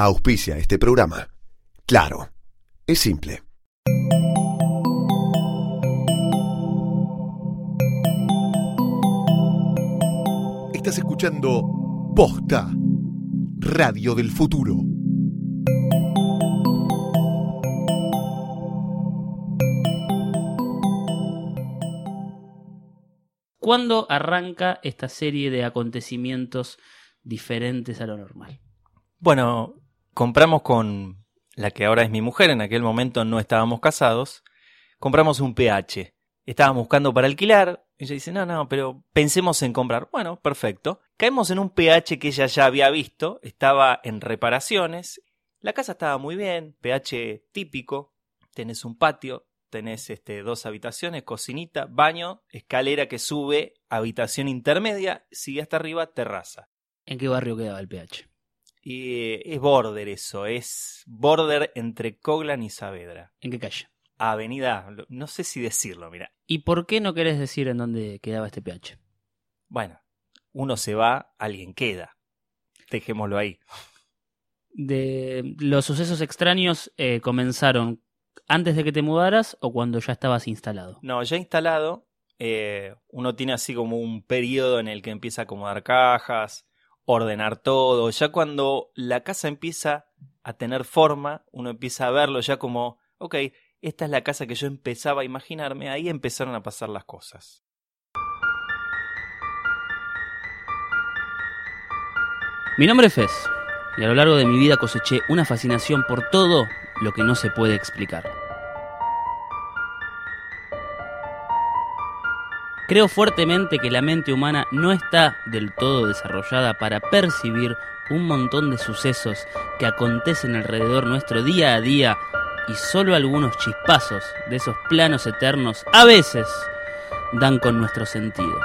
Auspicia este programa. Claro, es simple. Estás escuchando Posta, Radio del Futuro. ¿Cuándo arranca esta serie de acontecimientos diferentes a lo normal? Bueno, compramos con la que ahora es mi mujer, en aquel momento no estábamos casados, compramos un PH. Estábamos buscando para alquilar. Ella dice, no, no, pero pensemos en comprar. Bueno, perfecto. Caemos en un PH que ella ya había visto, estaba en reparaciones. La casa estaba muy bien, PH típico. Tenés un patio, tenés este, dos habitaciones, cocinita, baño, escalera que sube, habitación intermedia, sigue hasta arriba, terraza. ¿En qué barrio quedaba el PH? Y es border eso, es border entre Coglan y Saavedra. ¿En qué calle? Avenida, no sé si decirlo, mira. ¿Y por qué no querés decir en dónde quedaba este PH? Bueno, uno se va, alguien queda. Dejémoslo ahí. De los sucesos extraños eh, comenzaron antes de que te mudaras o cuando ya estabas instalado. No, ya instalado, eh, uno tiene así como un periodo en el que empieza a acomodar cajas, ordenar todo. Ya cuando la casa empieza a tener forma, uno empieza a verlo ya como, ok, esta es la casa que yo empezaba a imaginarme, ahí empezaron a pasar las cosas. Mi nombre es Fez, y a lo largo de mi vida coseché una fascinación por todo lo que no se puede explicar. Creo fuertemente que la mente humana no está del todo desarrollada para percibir un montón de sucesos que acontecen alrededor nuestro día a día y solo algunos chispazos de esos planos eternos a veces dan con nuestros sentidos.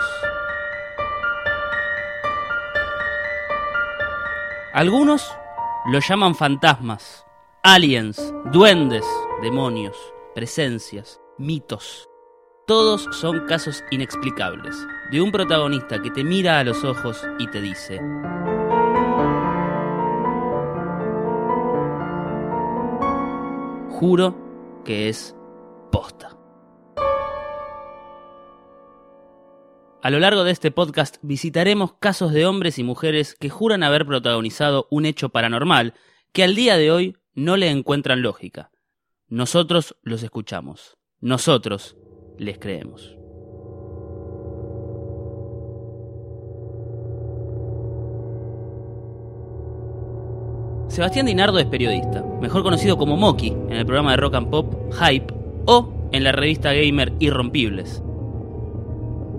Algunos lo llaman fantasmas, aliens, duendes, demonios, presencias, mitos. Todos son casos inexplicables, de un protagonista que te mira a los ojos y te dice, juro que es posta. A lo largo de este podcast visitaremos casos de hombres y mujeres que juran haber protagonizado un hecho paranormal que al día de hoy no le encuentran lógica. Nosotros los escuchamos. Nosotros les creemos. Sebastián Dinardo es periodista, mejor conocido como Moki en el programa de rock and pop Hype o en la revista gamer Irrompibles.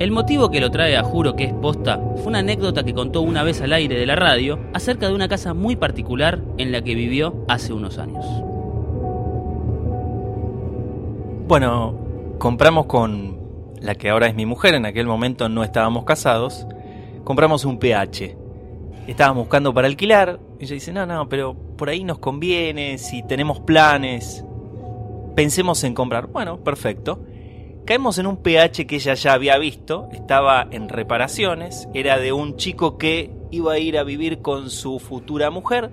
El motivo que lo trae a Juro que es posta fue una anécdota que contó una vez al aire de la radio acerca de una casa muy particular en la que vivió hace unos años. Bueno, compramos con la que ahora es mi mujer, en aquel momento no estábamos casados, compramos un PH. Estábamos buscando para alquilar, ella dice, no, no, pero por ahí nos conviene, si tenemos planes, pensemos en comprar. Bueno, perfecto. Caemos en un PH que ella ya había visto, estaba en reparaciones, era de un chico que iba a ir a vivir con su futura mujer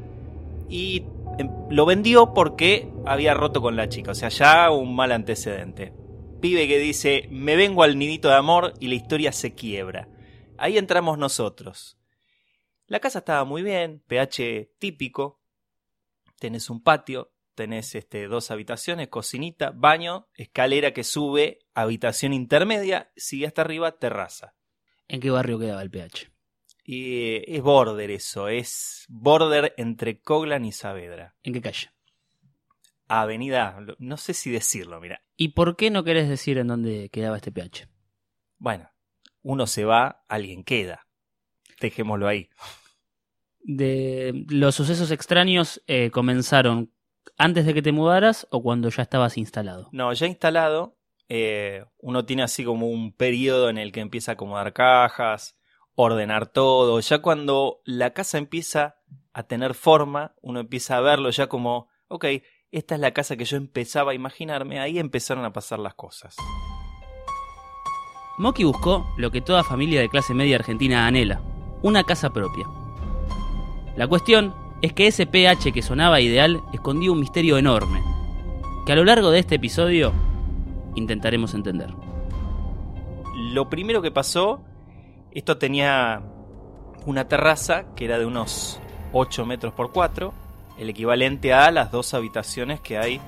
y em, lo vendió porque había roto con la chica, o sea, ya un mal antecedente. Pibe que dice, me vengo al nidito de amor y la historia se quiebra. Ahí entramos nosotros. La casa estaba muy bien, PH típico, tenés un patio, tenés este, dos habitaciones, cocinita, baño, escalera que sube, habitación intermedia, sigue hasta arriba, terraza. ¿En qué barrio quedaba el PH? Y es border eso, es border entre Coglan y Saavedra. ¿En qué calle? Avenida, no sé si decirlo, mira. ¿Y por qué no querés decir en dónde quedaba este PH? Bueno, uno se va, alguien queda. Dejémoslo ahí. de los sucesos extraños eh, comenzaron antes de que te mudaras o cuando ya estabas instalado. No, ya instalado, eh, uno tiene así como un periodo en el que empieza a acomodar cajas, ordenar todo. Ya cuando la casa empieza a tener forma, uno empieza a verlo ya como, ok, esta es la casa que yo empezaba a imaginarme, ahí empezaron a pasar las cosas. Moki buscó lo que toda familia de clase media argentina anhela, una casa propia. La cuestión es que ese pH que sonaba ideal escondía un misterio enorme, que a lo largo de este episodio intentaremos entender. Lo primero que pasó, esto tenía una terraza que era de unos 8 metros por 4, el equivalente a las dos habitaciones que hay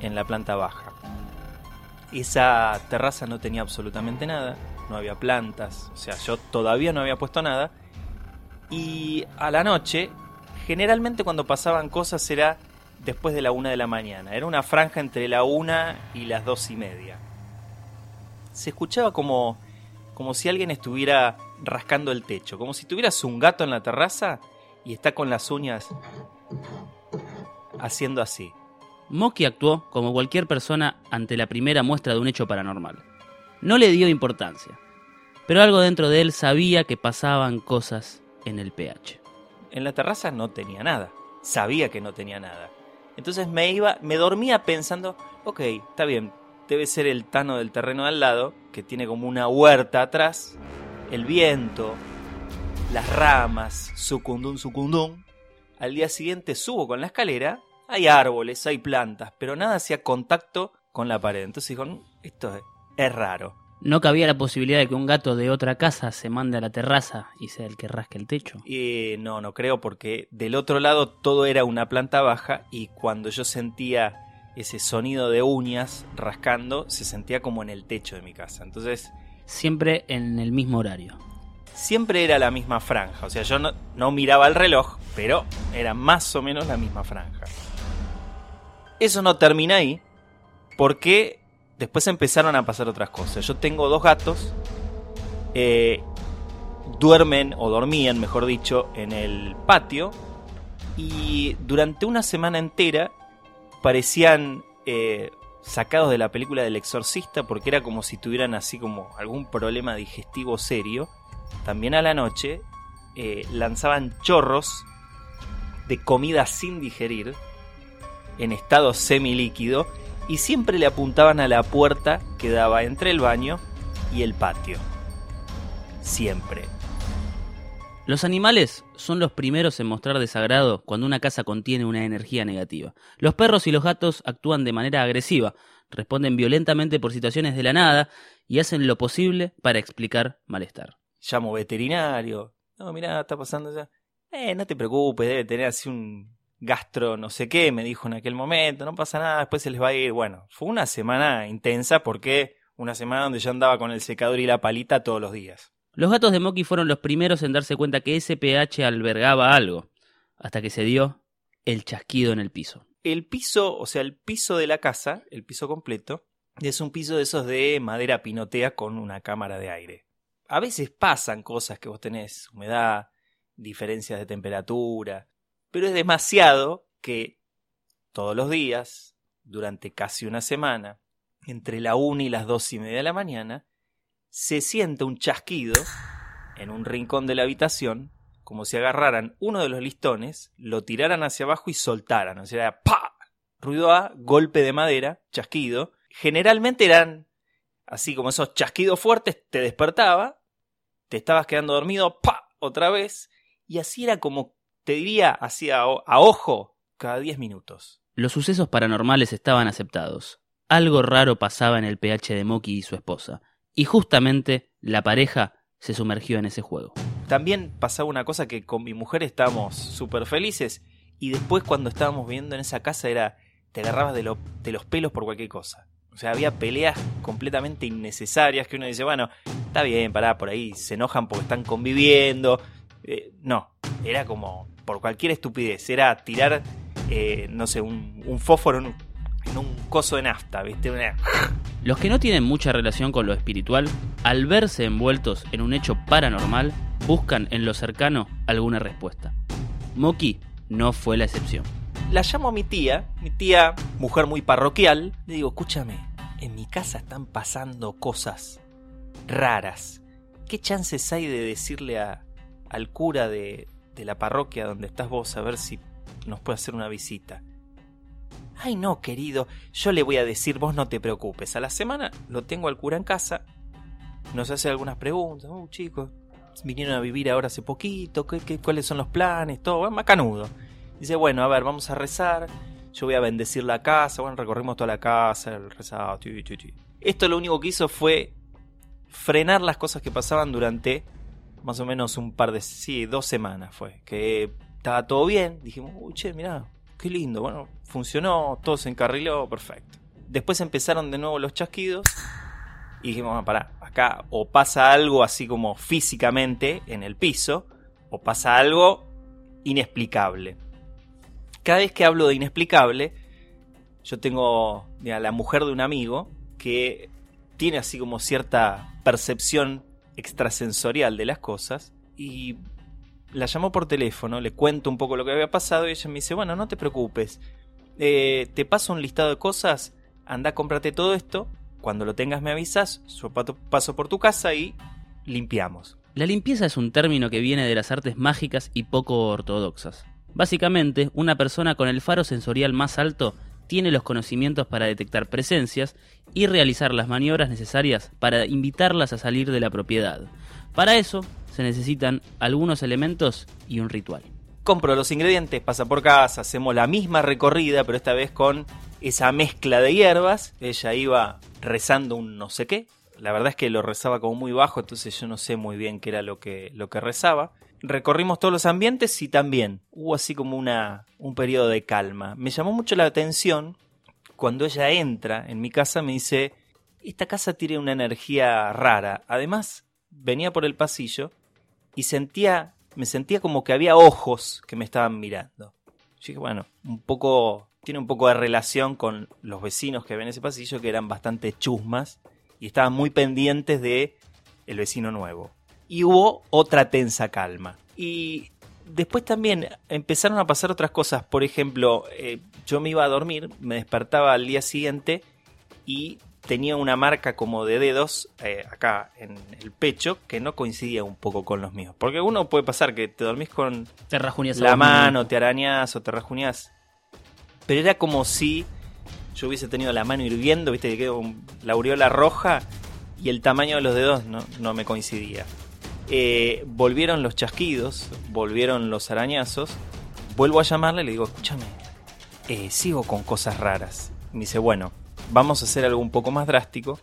en la planta baja. Esa terraza no tenía absolutamente nada, no había plantas, o sea, yo todavía no había puesto nada. Y a la noche, generalmente cuando pasaban cosas era después de la una de la mañana, era una franja entre la una y las dos y media. Se escuchaba como, como si alguien estuviera rascando el techo, como si tuvieras un gato en la terraza y está con las uñas haciendo así. Moki actuó como cualquier persona ante la primera muestra de un hecho paranormal. No le dio importancia, pero algo dentro de él sabía que pasaban cosas en el pH. En la terraza no tenía nada, sabía que no tenía nada. Entonces me iba, me dormía pensando, ok, está bien, debe ser el tano del terreno de al lado, que tiene como una huerta atrás, el viento, las ramas, sucundum, sucundum. Al día siguiente subo con la escalera hay árboles, hay plantas, pero nada hacía contacto con la pared. Entonces dijo, "Mm, esto es, es raro. No cabía la posibilidad de que un gato de otra casa se mande a la terraza y sea el que rasque el techo. Y no, no creo porque del otro lado todo era una planta baja y cuando yo sentía ese sonido de uñas rascando, se sentía como en el techo de mi casa. Entonces, Siempre en el mismo horario. siempre era la misma franja. O sea, yo no, no miraba el reloj, pero era más o menos la misma franja. Eso no termina ahí, porque después empezaron a pasar otras cosas. Yo tengo dos gatos, eh, duermen o dormían, mejor dicho, en el patio, y durante una semana entera parecían eh, sacados de la película del exorcista, porque era como si tuvieran así como algún problema digestivo serio. También a la noche eh, lanzaban chorros de comida sin digerir en estado semilíquido y siempre le apuntaban a la puerta que daba entre el baño y el patio. Siempre. Los animales son los primeros en mostrar desagrado cuando una casa contiene una energía negativa. Los perros y los gatos actúan de manera agresiva, responden violentamente por situaciones de la nada y hacen lo posible para explicar malestar. Llamo veterinario. No, mirá, está pasando ya. Eh, no te preocupes, debe tener así un gastro no sé qué, me dijo en aquel momento, no pasa nada, después se les va a ir. Bueno, fue una semana intensa porque una semana donde yo andaba con el secador y la palita todos los días. Los gatos de Moki fueron los primeros en darse cuenta que ese pH albergaba algo, hasta que se dio el chasquido en el piso. El piso, o sea, el piso de la casa, el piso completo, es un piso de esos de madera pinotea con una cámara de aire. A veces pasan cosas que vos tenés, humedad, diferencias de temperatura, pero es demasiado que todos los días, durante casi una semana, entre la una y las dos y media de la mañana, se siente un chasquido en un rincón de la habitación, como si agarraran uno de los listones, lo tiraran hacia abajo y soltaran. O sea, ¡pa! Ruido A, golpe de madera, chasquido. Generalmente eran así como esos chasquidos fuertes, te despertaba, te estabas quedando dormido, ¡pa! Otra vez. Y así era como, te diría, así a, a ojo, cada 10 minutos. Los sucesos paranormales estaban aceptados. Algo raro pasaba en el pH de Moki y su esposa. Y justamente la pareja se sumergió en ese juego. También pasaba una cosa que con mi mujer estábamos súper felices y después cuando estábamos viviendo en esa casa era te agarrabas de, lo- de los pelos por cualquier cosa. O sea, había peleas completamente innecesarias que uno dice, bueno, está bien, pará, por ahí se enojan porque están conviviendo. Eh, no, era como por cualquier estupidez, era tirar, eh, no sé, un, un fósforo en un, en un coso de nafta, ¿viste? Una- Los que no tienen mucha relación con lo espiritual, al verse envueltos en un hecho paranormal, buscan en lo cercano alguna respuesta. Moki no fue la excepción. La llamo a mi tía, mi tía, mujer muy parroquial, le digo, escúchame, en mi casa están pasando cosas raras. ¿Qué chances hay de decirle a, al cura de, de la parroquia donde estás vos a ver si nos puede hacer una visita? Ay, no, querido, yo le voy a decir, vos no te preocupes. A la semana lo tengo al cura en casa, nos hace algunas preguntas. Uh, chicos, vinieron a vivir ahora hace poquito, ¿qué, qué, cuáles son los planes? Todo, bueno, macanudo. Dice, bueno, a ver, vamos a rezar. Yo voy a bendecir la casa. Bueno, recorrimos toda la casa, el rezado. Esto lo único que hizo fue frenar las cosas que pasaban durante más o menos un par de, sí, dos semanas fue. Que estaba todo bien. Dijimos, uy, che, mirá, qué lindo. Bueno, funcionó, todo se encarriló, perfecto. Después empezaron de nuevo los chasquidos. Y dijimos, bueno, pará, acá o pasa algo así como físicamente en el piso, o pasa algo inexplicable. Cada vez que hablo de inexplicable, yo tengo mira, la mujer de un amigo que tiene así como cierta percepción extrasensorial de las cosas y la llamo por teléfono, le cuento un poco lo que había pasado y ella me dice, bueno, no te preocupes, eh, te paso un listado de cosas, anda, cómprate todo esto, cuando lo tengas me avisas, yo paso por tu casa y limpiamos. La limpieza es un término que viene de las artes mágicas y poco ortodoxas. Básicamente, una persona con el faro sensorial más alto tiene los conocimientos para detectar presencias y realizar las maniobras necesarias para invitarlas a salir de la propiedad. Para eso se necesitan algunos elementos y un ritual. Compro los ingredientes, pasa por casa, hacemos la misma recorrida, pero esta vez con esa mezcla de hierbas. Ella iba rezando un no sé qué. La verdad es que lo rezaba como muy bajo, entonces yo no sé muy bien qué era lo que, lo que rezaba. Recorrimos todos los ambientes y también hubo así como una, un periodo de calma. Me llamó mucho la atención cuando ella entra en mi casa, me dice, esta casa tiene una energía rara. Además, venía por el pasillo y sentía, me sentía como que había ojos que me estaban mirando. Yo dije, bueno, un poco tiene un poco de relación con los vecinos que ven ese pasillo que eran bastante chusmas y estaban muy pendientes de el vecino nuevo. Y hubo otra tensa calma. Y después también empezaron a pasar otras cosas. Por ejemplo, eh, yo me iba a dormir, me despertaba al día siguiente y tenía una marca como de dedos eh, acá en el pecho que no coincidía un poco con los míos. Porque uno puede pasar que te dormís con te la mano, te arañas o te rajuñas pero era como si yo hubiese tenido la mano hirviendo, viste, que quedó la aureola roja y el tamaño de los dedos no, me coincidía. Eh, volvieron los chasquidos, volvieron los arañazos. Vuelvo a llamarle y le digo, escúchame, eh, sigo con cosas raras. Me dice, bueno, vamos a hacer algo un poco más drástico.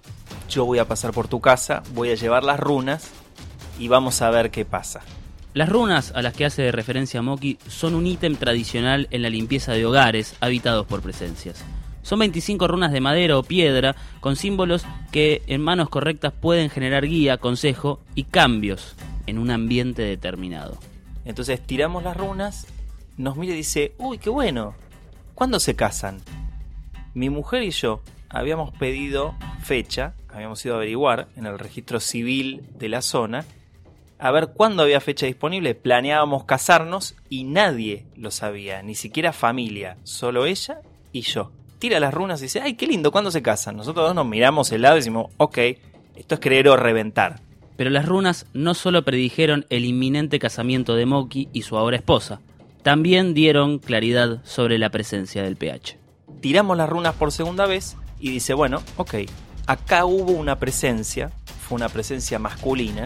Yo voy a pasar por tu casa, voy a llevar las runas y vamos a ver qué pasa. Las runas a las que hace referencia Moki son un ítem tradicional en la limpieza de hogares habitados por presencias. Son 25 runas de madera o piedra con símbolos que en manos correctas pueden generar guía, consejo y cambios en un ambiente determinado. Entonces tiramos las runas, nos mira y dice, uy, qué bueno, ¿cuándo se casan? Mi mujer y yo habíamos pedido fecha, habíamos ido a averiguar en el registro civil de la zona a ver cuándo había fecha disponible, planeábamos casarnos y nadie lo sabía, ni siquiera familia, solo ella y yo. Tira las runas y dice, ay, qué lindo, ¿cuándo se casan? Nosotros dos nos miramos el lado y decimos, ok, esto es creer o reventar. Pero las runas no solo predijeron el inminente casamiento de Moki y su ahora esposa, también dieron claridad sobre la presencia del PH. Tiramos las runas por segunda vez y dice, bueno, ok, acá hubo una presencia, fue una presencia masculina,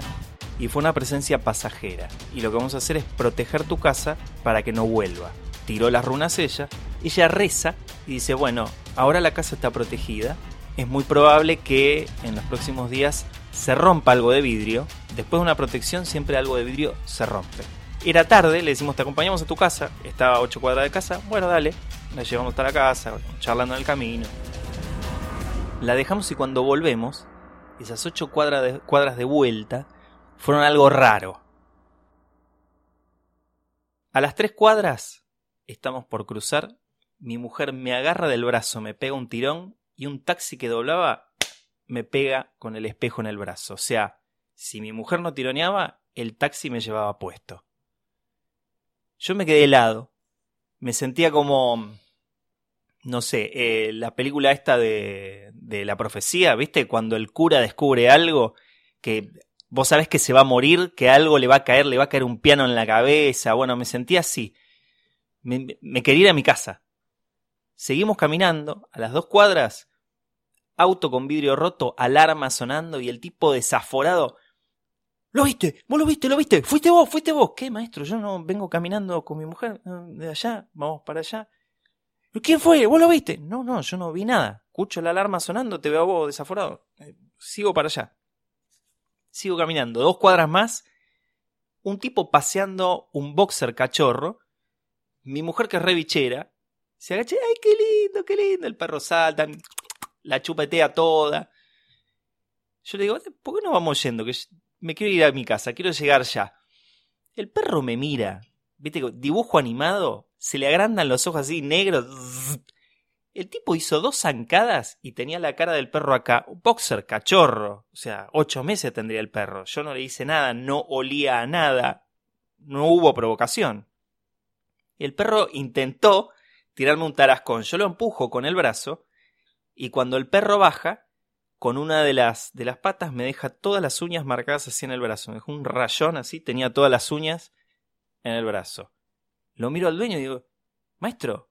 y fue una presencia pasajera. Y lo que vamos a hacer es proteger tu casa para que no vuelva. Tiró las runas ella, ella reza y dice, bueno, ahora la casa está protegida, es muy probable que en los próximos días se rompa algo de vidrio, después de una protección siempre algo de vidrio se rompe. Era tarde, le decimos te acompañamos a tu casa, estaba a 8 cuadras de casa, bueno dale, la llevamos hasta la casa, charlando en el camino. La dejamos y cuando volvemos, esas 8 cuadras cuadras de vuelta, fueron algo raro. A las tres cuadras estamos por cruzar, mi mujer me agarra del brazo, me pega un tirón y un taxi que doblaba me pega con el espejo en el brazo. O sea, si mi mujer no tironeaba, el taxi me llevaba puesto. Yo me quedé helado. Me sentía como, no sé, eh, la película esta de, de la profecía, ¿viste? Cuando el cura descubre algo que vos sabés que se va a morir, que algo le va a caer, le va a caer un piano en la cabeza. Bueno, me sentía así. Me, quería ir a mi casa. Seguimos caminando, a las dos cuadras, auto con vidrio roto, alarma sonando y el tipo desaforado. ¿Lo viste? ¿Vos lo viste? ¿Lo viste? ¿Fuiste vos? ¿Fuiste vos? ¿Qué, maestro? Yo no vengo caminando con mi mujer de allá, vamos para allá. ¿Quién fue? ¿Vos lo viste? No, no, yo no vi nada. Escucho la alarma sonando, te veo a vos desaforado. Eh, sigo para allá. Sigo caminando. Dos cuadras más. Un tipo paseando un boxer cachorro. Mi mujer que es revichera se agacha, ay, qué lindo, qué lindo. El perro salta, la chupetea toda. Yo le digo, ¿por qué no vamos yendo? Que me quiero ir a mi casa, quiero llegar ya. El perro me mira. ¿Viste? Dibujo animado, se le agrandan los ojos así negros. El tipo hizo dos zancadas y tenía la cara del perro acá. Boxer, cachorro. O sea, ocho meses tendría el perro. Yo no le hice nada, no olía a nada. No hubo provocación. El perro intentó tirarme un tarascón. Yo lo empujo con el brazo y cuando el perro baja, con una de las, de las patas me deja todas las uñas marcadas así en el brazo. Me dejó un rayón así, tenía todas las uñas en el brazo. Lo miro al dueño y digo, maestro,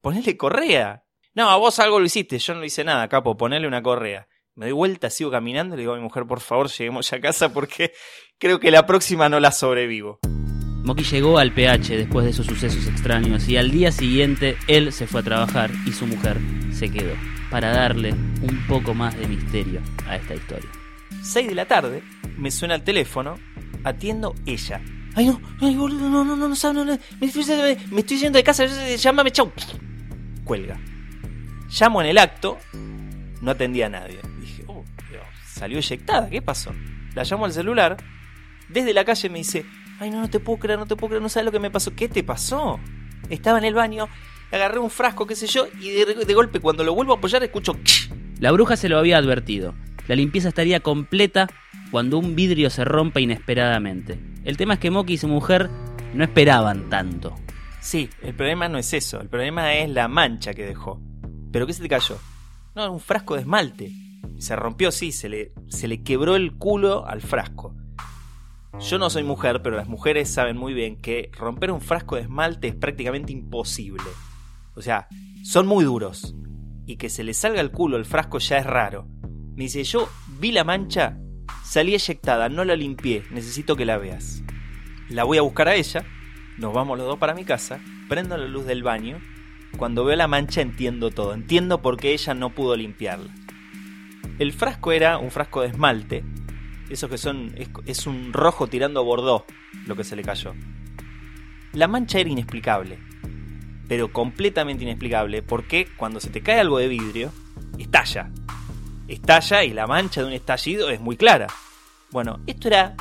ponele correa. No, a vos algo lo hiciste, yo no hice nada, capo, ponele una correa. Me doy vuelta, sigo caminando y le digo a mi mujer, por favor, lleguemos ya a casa porque creo que la próxima no la sobrevivo. Moki llegó al PH después de esos sucesos extraños y al día siguiente él se fue a trabajar y su mujer se quedó para darle un poco más de misterio a esta historia. 6 de la tarde, me suena el teléfono, atiendo ella. Ay, no, ay, boludo, no, no, no, no, no, no, me, estoy, me estoy yendo de casa, llámame, chau. Cuelga. Llamo en el acto, no atendía a nadie. Dije, oh, salió eyectada, ¿qué pasó? La llamo al celular, desde la calle me dice, Ay, no, no te puedo creer, no te puedo creer, no sabes lo que me pasó. ¿Qué te pasó? Estaba en el baño, agarré un frasco, qué sé yo, y de, golpe cuando lo vuelvo a apoyar escucho... La bruja se lo había advertido. La limpieza estaría completa cuando un vidrio se rompe inesperadamente. El tema es que Moki y su mujer no esperaban tanto. Sí, el problema no es eso, el problema es la mancha que dejó. ¿Pero qué se te cayó? No, un frasco de esmalte. Se rompió, sí, se le, se le quebró el culo al frasco. Yo no soy mujer, pero las mujeres saben muy bien que romper un frasco de esmalte es prácticamente imposible. O sea, son muy duros. Y que se le salga el culo el frasco ya es raro. Me dice, yo vi la mancha, salí eyectada, no la limpié, necesito que la veas. La voy a buscar a ella, nos vamos los dos para mi casa, prendo la luz del baño. Cuando veo la mancha entiendo todo, entiendo por qué ella no pudo limpiarla. El frasco era un frasco de esmalte, esos que son. Es, un rojo tirando a bordó lo que se le cayó. La mancha era inexplicable. Pero completamente inexplicable. Porque cuando se te cae algo de vidrio, estalla. Estalla y la mancha de un estallido es muy clara. Bueno, esto era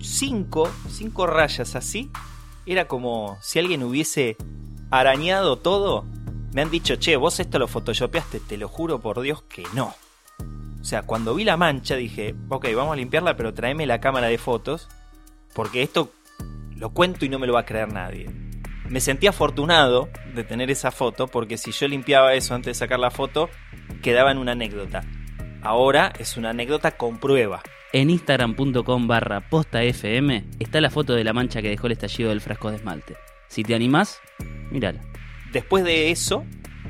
cinco, cinco rayas así. Era como si alguien hubiese arañado todo. Me han dicho, che, vos esto lo photoshopeaste. Te lo juro por Dios que no. O sea, cuando vi la mancha dije, ok, vamos a limpiarla, pero tráeme la cámara de fotos, porque esto lo cuento y no me lo va a creer nadie. Me sentí afortunado de tener esa foto, porque si yo limpiaba eso antes de sacar la foto, quedaba en una anécdota. Ahora es una anécdota con prueba. En instagram.com barra postafm está la foto de la mancha que dejó el estallido del frasco de esmalte. Si te animás, mírala. Después de eso,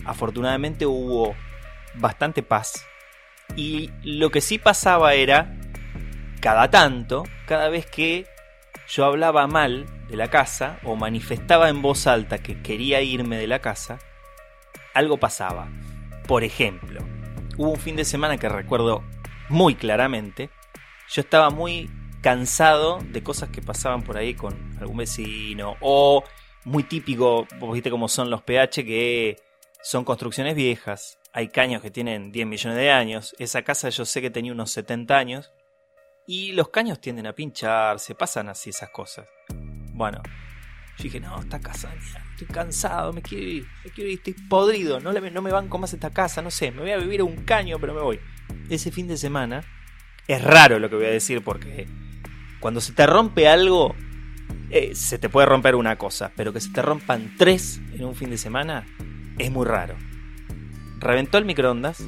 afortunadamente hubo bastante paz y lo que sí pasaba era, cada tanto, cada vez que yo hablaba mal de la casa o manifestaba en voz alta que quería irme de la casa, algo pasaba. Por ejemplo, hubo un fin de semana que recuerdo muy claramente, yo estaba muy cansado de cosas que pasaban por ahí con algún vecino o muy típico, vos viste cómo son los PH que son construcciones viejas, hay caños que tienen 10 millones de años. Esa casa yo sé que tenía unos 70 años. Y los caños tienden a pinchar, se pasan así esas cosas. Bueno, yo dije, no, esta casa, estoy cansado, me quiero ir, me quiero ir, estoy podrido, no, no me banco más esta casa, no sé, me voy a vivir a un caño, pero me voy. Ese fin de semana, es raro lo que voy a decir porque cuando se te rompe algo, eh, se te puede romper una cosa, pero que se te rompan tres en un fin de semana es muy raro. Reventó el microondas,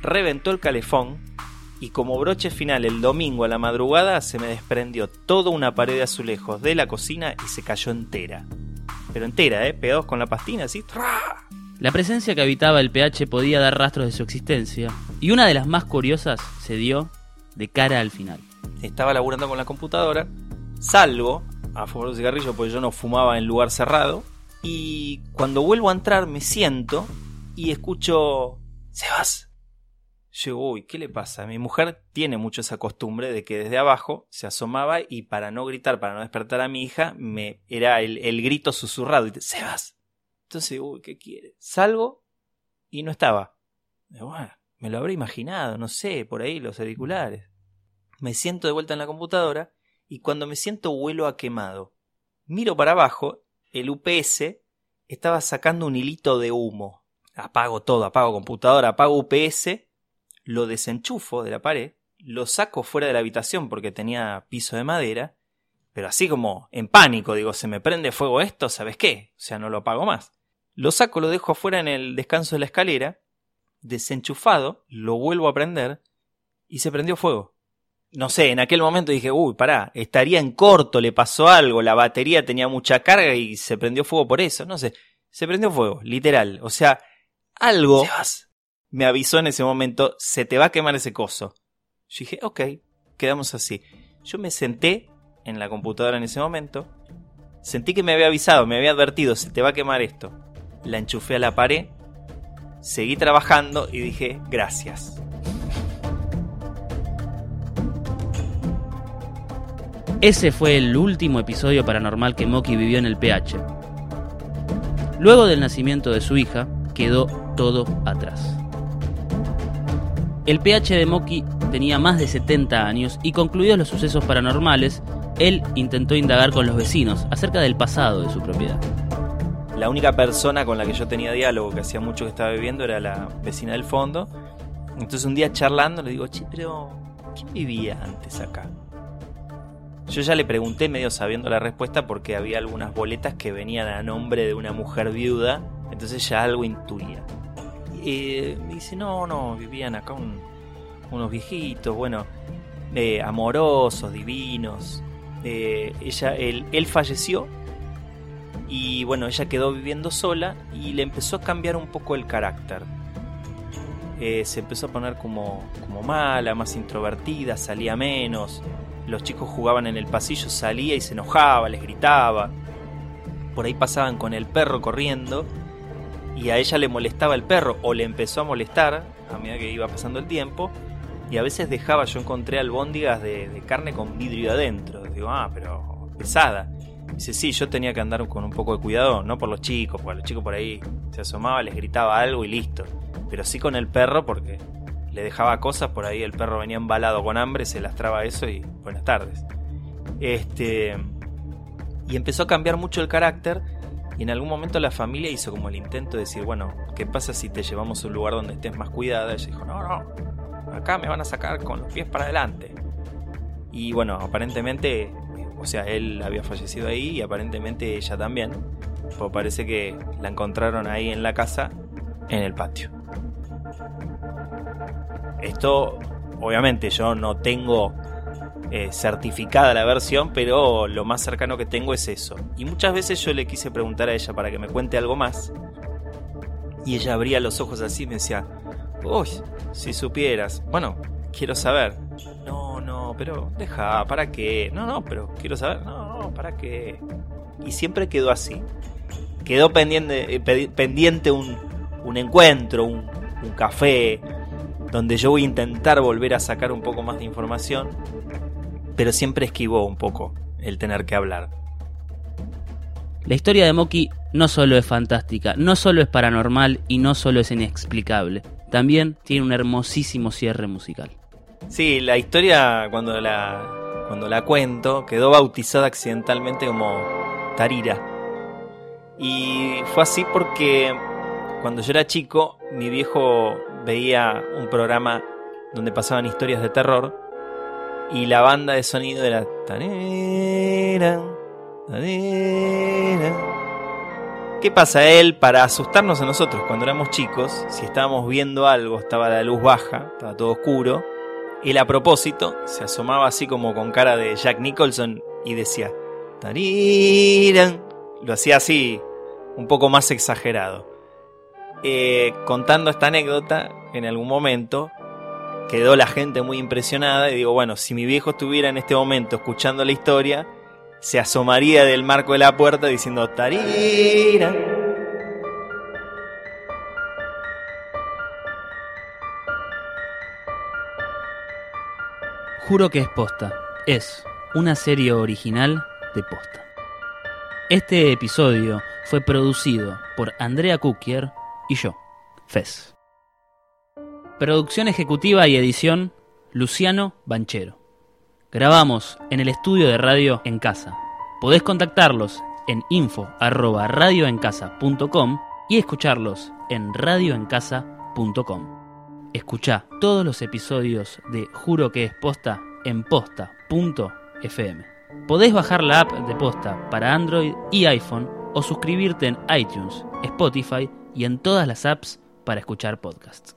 reventó el calefón y como broche final el domingo a la madrugada se me desprendió toda una pared de azulejos de la cocina y se cayó entera. Pero entera, ¿eh? Pegados con la pastina, así. La presencia que habitaba el PH podía dar rastros de su existencia, y una de las más curiosas se dio de cara al final. Estaba laburando con la computadora, salgo a fumar un cigarrillo porque yo no fumaba en lugar cerrado, y cuando vuelvo a entrar me siento y escucho... Sebas. Yo, uy, ¿qué le pasa? Mi mujer tiene mucho esa costumbre de que desde abajo se asomaba y para no gritar, para no despertar a mi hija, me era el, el grito susurrado. Y te, Sebas. Entonces, uy, ¿qué quiere? Salgo y no estaba. Bueno, me lo habré imaginado, no sé, por ahí los auriculares. Me siento de vuelta en la computadora y cuando me siento vuelo a quemado. Miro para abajo, el UPS estaba sacando un hilito de humo. Apago todo, apago computadora, apago UPS, lo desenchufo de la pared, lo saco fuera de la habitación porque tenía piso de madera, pero así como en pánico, digo, se me prende fuego esto, ¿sabes qué? O sea, no lo apago más. Lo saco, lo dejo afuera en el descanso de la escalera, desenchufado, lo vuelvo a prender y se prendió fuego. No sé, en aquel momento dije, uy, pará, estaría en corto, le pasó algo, la batería tenía mucha carga y se prendió fuego por eso, no sé, se prendió fuego, literal. O sea, algo me avisó en ese momento, se te va a quemar ese coso. Yo dije, ok, quedamos así. Yo me senté en la computadora en ese momento, sentí que me había avisado, me había advertido, se te va a quemar esto. La enchufé a la pared, seguí trabajando y dije, gracias. Ese fue el último episodio paranormal que Moki vivió en el PH. Luego del nacimiento de su hija, quedó todo atrás. El PH de Moki tenía más de 70 años y concluidos los sucesos paranormales, él intentó indagar con los vecinos acerca del pasado de su propiedad. La única persona con la que yo tenía diálogo, que hacía mucho que estaba viviendo, era la vecina del fondo. Entonces un día charlando le digo, che, pero ¿quién vivía antes acá? Yo ya le pregunté medio sabiendo la respuesta porque había algunas boletas que venían a nombre de una mujer viuda, entonces ya algo intuía. Me dice, no, no, vivían acá unos viejitos, bueno, eh, amorosos, divinos. Eh, ella, él, él falleció y bueno, ella quedó viviendo sola y le empezó a cambiar un poco el carácter. Eh, se empezó a poner como, como mala, más introvertida, salía menos. Los chicos jugaban en el pasillo, salía y se enojaba, les gritaba. Por ahí pasaban con el perro corriendo y a ella le molestaba el perro o le empezó a molestar a medida que iba pasando el tiempo y a veces dejaba, yo encontré albóndigas de, carne con vidrio adentro. Digo, ah, pero pesada. Dice, sí, yo tenía que andar con un poco de cuidado, no por los chicos, porque los chicos por ahí se asomaba, les gritaba algo y listo. Pero sí con el perro porque le dejaba cosas, por ahí el perro venía embalado con hambre, se lastraba eso y buenas tardes. Este. Y empezó a cambiar mucho el carácter y en algún momento la familia hizo como el intento de decir, bueno, ¿qué pasa si te llevamos a un lugar donde estés más cuidada? Ella dijo, no, no, acá me van a sacar con los pies para adelante. Y bueno, aparentemente, o sea, él había fallecido ahí y aparentemente ella también. Pues parece que la encontraron ahí en la casa, en el patio. Esto, obviamente, yo no tengo eh, certificada la versión, pero lo más cercano que tengo es eso. Y muchas veces yo le quise preguntar a ella para que me cuente algo más. Y ella abría los ojos así y me decía, uy, si supieras. Bueno, quiero saber. No, no, pero deja, ¿para qué? No, no, pero quiero saber. No, no, ¿para qué? Y siempre quedó así. Quedó pendiente, eh, un, encuentro, un café, donde yo voy a intentar volver a sacar un poco más de información pero siempre esquivó un poco el tener que hablar. La historia de Moki no solo es fantástica, no solo es paranormal y no solo es inexplicable, también tiene un hermosísimo cierre musical. Sí, la historia cuando la, cuando la cuento quedó bautizada accidentalmente como Tarira. Y fue así porque cuando yo era chico mi viejo veía un programa donde pasaban historias de terror y la banda de sonido era ¿Qué pasa él para asustarnos a nosotros cuando éramos chicos? Si estábamos viendo algo, estaba la luz baja, estaba todo oscuro. Él a propósito se asomaba así como con cara de Jack Nicholson y decía. Lo hacía así, un poco más exagerado. Eh, contando esta anécdota, en algún momento quedó la gente muy impresionada y digo, bueno, si mi viejo estuviera en este momento escuchando la historia, se asomaría del marco de la puerta diciendo Tarira. Juro que es posta. Es una serie original de posta. Este episodio fue producido por Andrea Kukier y yo, Fez. Producción ejecutiva y edición, Luciano Banchero. Grabamos en el estudio de radio en casa. Podés contactarlos en info@radioencasa.com y escucharlos en radioencasa.com. Escucha todos los episodios de Juro que es posta en posta.fm. Podés bajar la app de Posta para Android y iPhone o suscribirte en iTunes, Spotify y en todas las apps para escuchar podcasts.